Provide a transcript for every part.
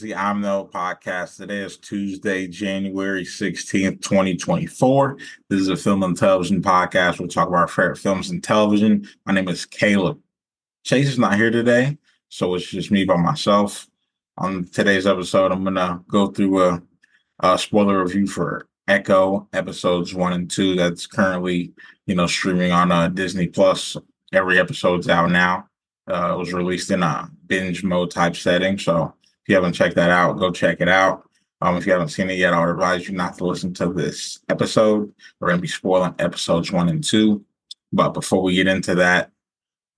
is the I'm No podcast. Today is Tuesday, January 16th, 2024. This is a film and television podcast. We'll talk about our favorite films and television. My name is Caleb. Chase is not here today, so it's just me by myself. On today's episode, I'm going to go through a, a spoiler review for Echo episodes one and two that's currently, you know, streaming on uh, Disney Plus. Every episode's out now. Uh, it was released in a binge mode type setting. So if you haven't checked that out, go check it out. Um, if you haven't seen it yet, I would advise you not to listen to this episode. We're going to be spoiling episodes one and two. But before we get into that,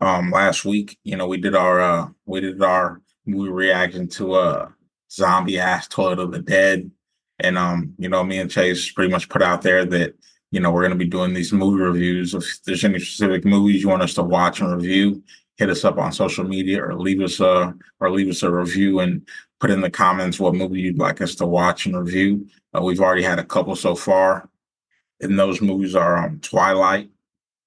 um, last week, you know, we did our uh, we did our movie reaction to uh zombie ass Toilet of the Dead, and um, you know, me and Chase pretty much put out there that you know we're going to be doing these movie reviews. If there's any specific movies you want us to watch and review, hit us up on social media or leave us a or leave us a review and put in the comments what movie you'd like us to watch and review. Uh, we've already had a couple so far, and those movies are um, Twilight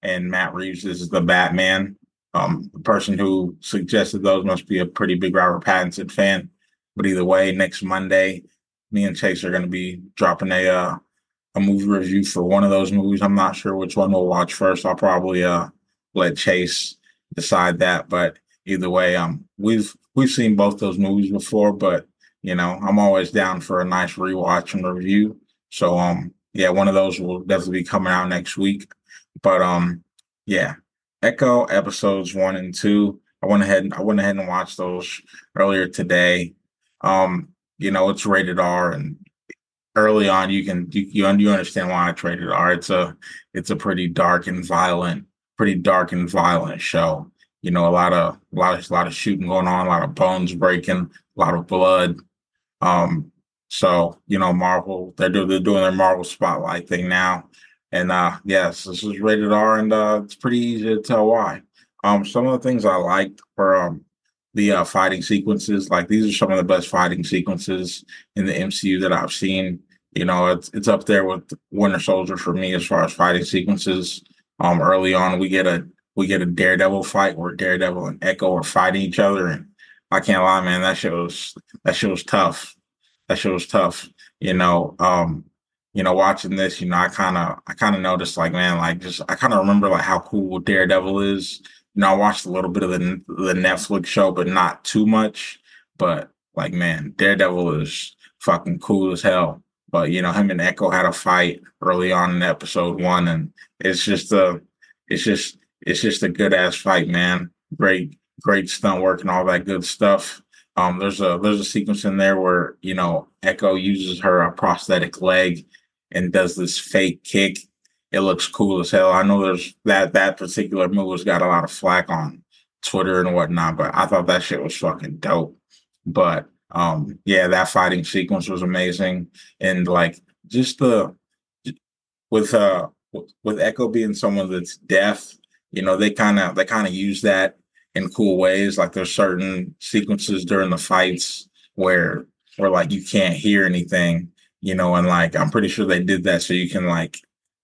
and Matt Reeves is the Batman. Um, the person who suggested those must be a pretty big Robert Pattinson fan. But either way, next Monday, me and Chase are going to be dropping a uh, a movie review for one of those movies. I'm not sure which one we'll watch first. I'll probably uh, let Chase decide that. But either way, um, we've we've seen both those movies before, but you know, I'm always down for a nice rewatch and review. So um, yeah, one of those will definitely be coming out next week. But um, yeah, Echo episodes one and two. I went ahead and I went ahead and watched those earlier today. Um, you know, it's rated R and early on you can you, you understand why I rated R. It's a it's a pretty dark and violent pretty dark and violent show. You know, a lot of a lot of a lot of shooting going on, a lot of bones breaking, a lot of blood. Um, so you know, Marvel they're doing they're doing their Marvel spotlight thing now, and uh, yes, this is rated R, and uh, it's pretty easy to tell why. Um, some of the things I liked were um, the uh, fighting sequences. Like these are some of the best fighting sequences in the MCU that I've seen. You know, it's it's up there with Winter Soldier for me as far as fighting sequences. Um, early on, we get a we get a Daredevil fight where Daredevil and Echo are fighting each other, and I can't lie, man, that shit was that shit was tough. That shit was tough. You know, um, you know, watching this, you know, I kind of I kind of noticed like, man, like just I kind of remember like how cool Daredevil is. You know, I watched a little bit of the the Netflix show, but not too much. But like, man, Daredevil is fucking cool as hell. But you know, him and Echo had a fight early on in episode one, and it's just a, it's just, it's just a good ass fight, man. Great, great stunt work and all that good stuff. Um, there's a there's a sequence in there where you know Echo uses her uh, prosthetic leg and does this fake kick. It looks cool as hell. I know there's that that particular move has got a lot of flack on Twitter and whatnot, but I thought that shit was fucking dope. But um yeah that fighting sequence was amazing. And like just the with uh with echo being someone that's deaf you know they kind of they kind of use that in cool ways. Like there's certain sequences during the fights where where like you can't hear anything you know and like i'm pretty sure they did that so you can like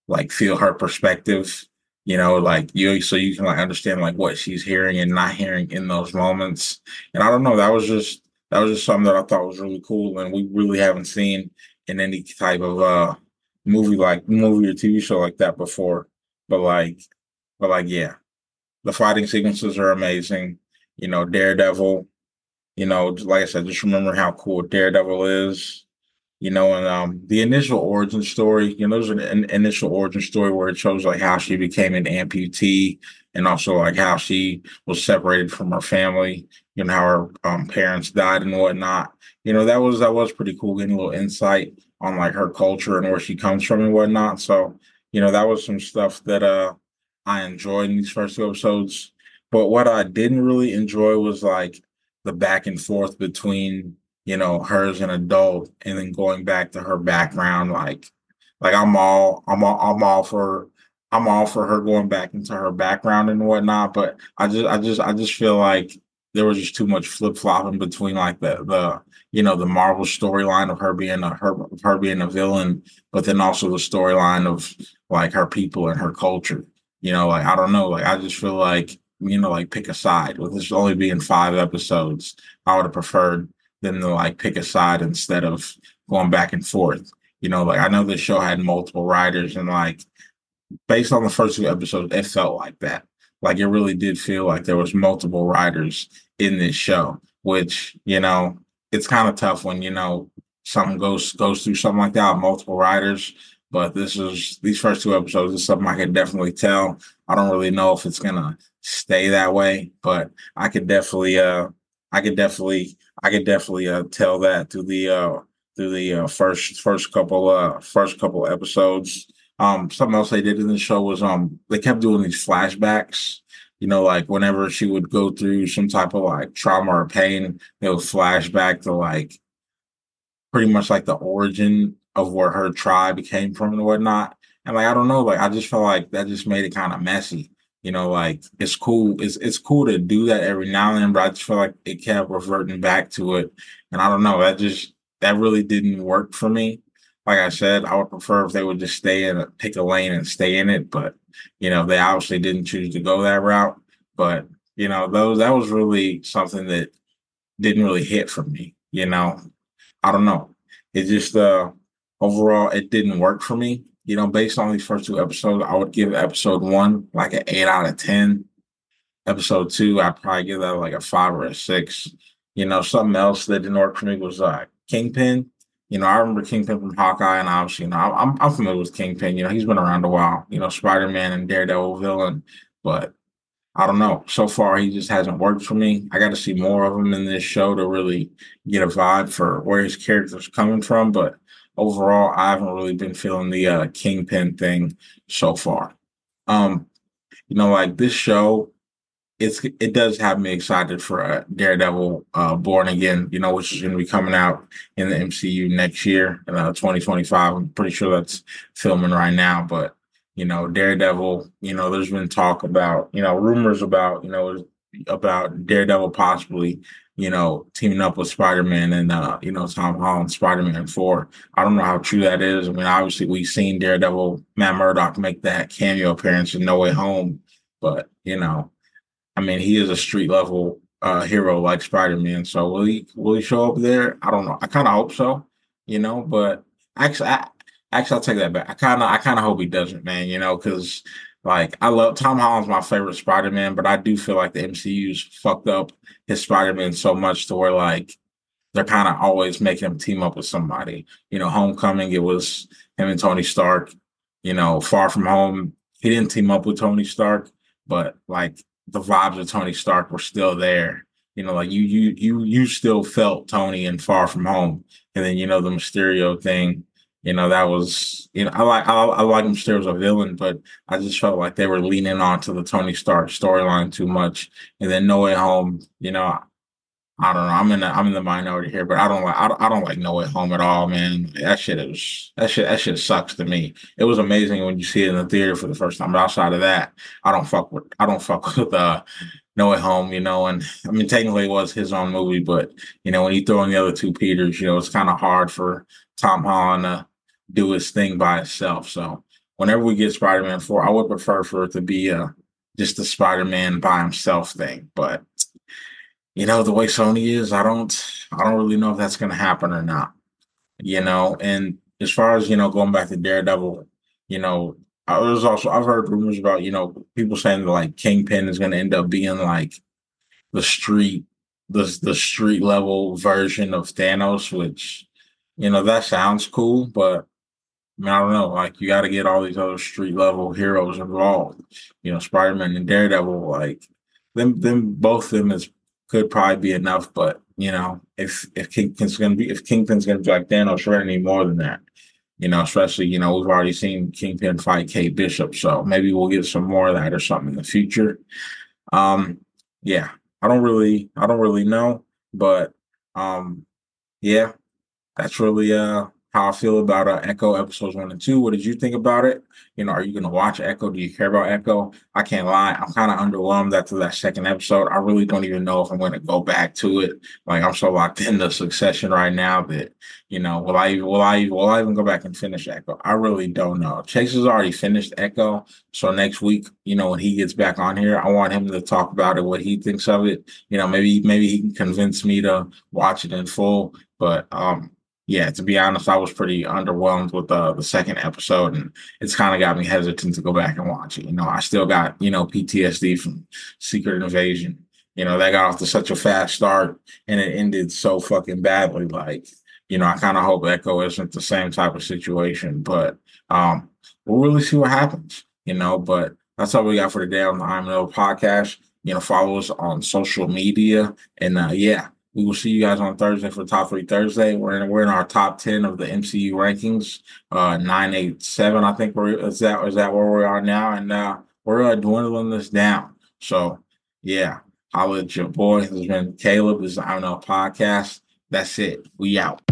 like feel her perspective you know like you so you can like understand like what she's hearing and not hearing in those moments. And i don't know that was just that was just something that I thought was really cool, and we really haven't seen in any type of uh movie like movie or TV show like that before. But like, but like, yeah, the fighting sequences are amazing. You know, Daredevil. You know, like I said, just remember how cool Daredevil is. You know, and um, the initial origin story. You know, there's an, an initial origin story where it shows like how she became an amputee, and also like how she was separated from her family you know how her um, parents died and whatnot. You know that was that was pretty cool, getting a little insight on like her culture and where she comes from and whatnot. So you know that was some stuff that uh I enjoyed in these first two episodes. But what I didn't really enjoy was like the back and forth between you know her as an adult and then going back to her background. Like like I'm all I'm all I'm all for I'm all for her going back into her background and whatnot. But I just I just I just feel like there was just too much flip flopping between like the the you know the Marvel storyline of her being a her her being a villain, but then also the storyline of like her people and her culture. You know, like I don't know, like I just feel like you know, like pick a side. With this only being five episodes, I would have preferred them to like pick a side instead of going back and forth. You know, like I know the show had multiple writers and like based on the first two episodes, it felt like that. Like it really did feel like there was multiple writers in this show, which, you know, it's kind of tough when, you know, something goes goes through something like that, multiple writers. But this is these first two episodes is something I can definitely tell. I don't really know if it's gonna stay that way, but I could definitely uh I could definitely I could definitely uh tell that through the uh through the uh, first first couple uh first couple episodes. Um something else they did in the show was um they kept doing these flashbacks. You know, like whenever she would go through some type of like trauma or pain, they would flash back to like pretty much like the origin of where her tribe came from and whatnot. And like I don't know, like I just felt like that just made it kind of messy. You know, like it's cool. It's it's cool to do that every now and then, but I just feel like it kept reverting back to it. And I don't know, that just that really didn't work for me. Like I said, I would prefer if they would just stay in it, pick a lane and stay in it. But you know, they obviously didn't choose to go that route. But you know, those that was really something that didn't really hit for me. You know, I don't know. It just uh overall it didn't work for me. You know, based on these first two episodes, I would give episode one like an eight out of ten. Episode two, I'd probably give that like a five or a six. You know, something else that didn't work for me was uh Kingpin. You know, I remember Kingpin from Hawkeye, and obviously, you know, I'm I'm familiar with Kingpin. You know, he's been around a while. You know, Spider Man and Daredevil villain, but I don't know. So far, he just hasn't worked for me. I got to see more of him in this show to really get a vibe for where his character's coming from. But overall, I haven't really been feeling the uh, Kingpin thing so far. Um, you know, like this show, it's it does have me excited for uh, Daredevil uh, Born Again, you know, which is going to be coming out in the MCU next year, in uh, 2025. I'm pretty sure that's filming right now, but you know, Daredevil, you know, there's been talk about, you know, rumors about, you know, about Daredevil possibly, you know, teaming up with Spider-Man and uh, you know, Tom Holland, Spider-Man 4. I don't know how true that is. I mean, obviously we've seen Daredevil, Matt Murdock make that cameo appearance in No Way Home, but you know, I mean, he is a street level uh hero like Spider-Man. So will he will he show up there? I don't know. I kind of hope so, you know, but actually I, Actually, I'll take that back. I kind of, I kind of hope he doesn't, man. You know, because like I love Tom Holland's my favorite Spider Man, but I do feel like the MCU's fucked up his Spider Man so much to where like they're kind of always making him team up with somebody. You know, Homecoming, it was him and Tony Stark. You know, Far From Home, he didn't team up with Tony Stark, but like the vibes of Tony Stark were still there. You know, like you you you you still felt Tony in Far From Home, and then you know the Mysterio thing you know, that was you know I like I, I like him still as a villain, but I just felt like they were leaning onto the Tony Stark storyline too much. And then No Way Home, you know, I don't know. I'm in the I'm in the minority here, but I don't like I don't, I don't like No Way Home at all, man. That shit is that shit that shit sucks to me. It was amazing when you see it in the theater for the first time, but outside of that, I don't fuck with I don't fuck with uh No Way Home, you know. And I mean, technically, it was his own movie, but you know, when you throw in the other two Peters, you know, it's kind of hard for Tom Holland to do his thing by itself. So whenever we get Spider Man four, I would prefer for it to be a just a Spider Man by himself thing. But you know the way Sony is, I don't I don't really know if that's going to happen or not. You know, and as far as you know, going back to Daredevil, you know, I was also I've heard rumors about you know people saying that like Kingpin is going to end up being like the street the the street level version of Thanos, which you know that sounds cool, but I, don't know. Like you got to get all these other street level heroes involved. You know, Spider Man and Daredevil. Like them, them both of them is could probably be enough. But you know, if if Kingpin's gonna be if Kingpin's gonna be like Thanos, we're more than that. You know, especially you know we've already seen Kingpin fight Kate Bishop, so maybe we'll get some more of that or something in the future. Um, yeah, I don't really, I don't really know, but um, yeah, that's really uh how I feel about uh, Echo episodes one and two. What did you think about it? You know, are you going to watch Echo? Do you care about Echo? I can't lie. I'm kind of underwhelmed after that second episode. I really don't even know if I'm going to go back to it. Like I'm so locked into Succession right now that you know, will I will I will I even go back and finish Echo? I really don't know. Chase has already finished Echo, so next week, you know, when he gets back on here, I want him to talk about it, what he thinks of it. You know, maybe maybe he can convince me to watch it in full. But um, yeah, to be honest, I was pretty underwhelmed with uh, the second episode, and it's kind of got me hesitant to go back and watch it. You know, I still got you know PTSD from Secret Invasion. You know, that got off to such a fast start, and it ended so fucking badly. Like, you know, I kind of hope Echo isn't the same type of situation, but um, we'll really see what happens. You know, but that's all we got for today on the I'm No podcast. You know, follow us on social media, and uh, yeah we will see you guys on Thursday for Top Three Thursday. We're in we're in our top ten of the MCU rankings. Uh, nine eight seven, I think we're is that is that where we are now, and uh, we're uh, dwindling this down. So yeah, I'll let your boy. This has been Caleb. This is I Know Podcast. That's it. We out.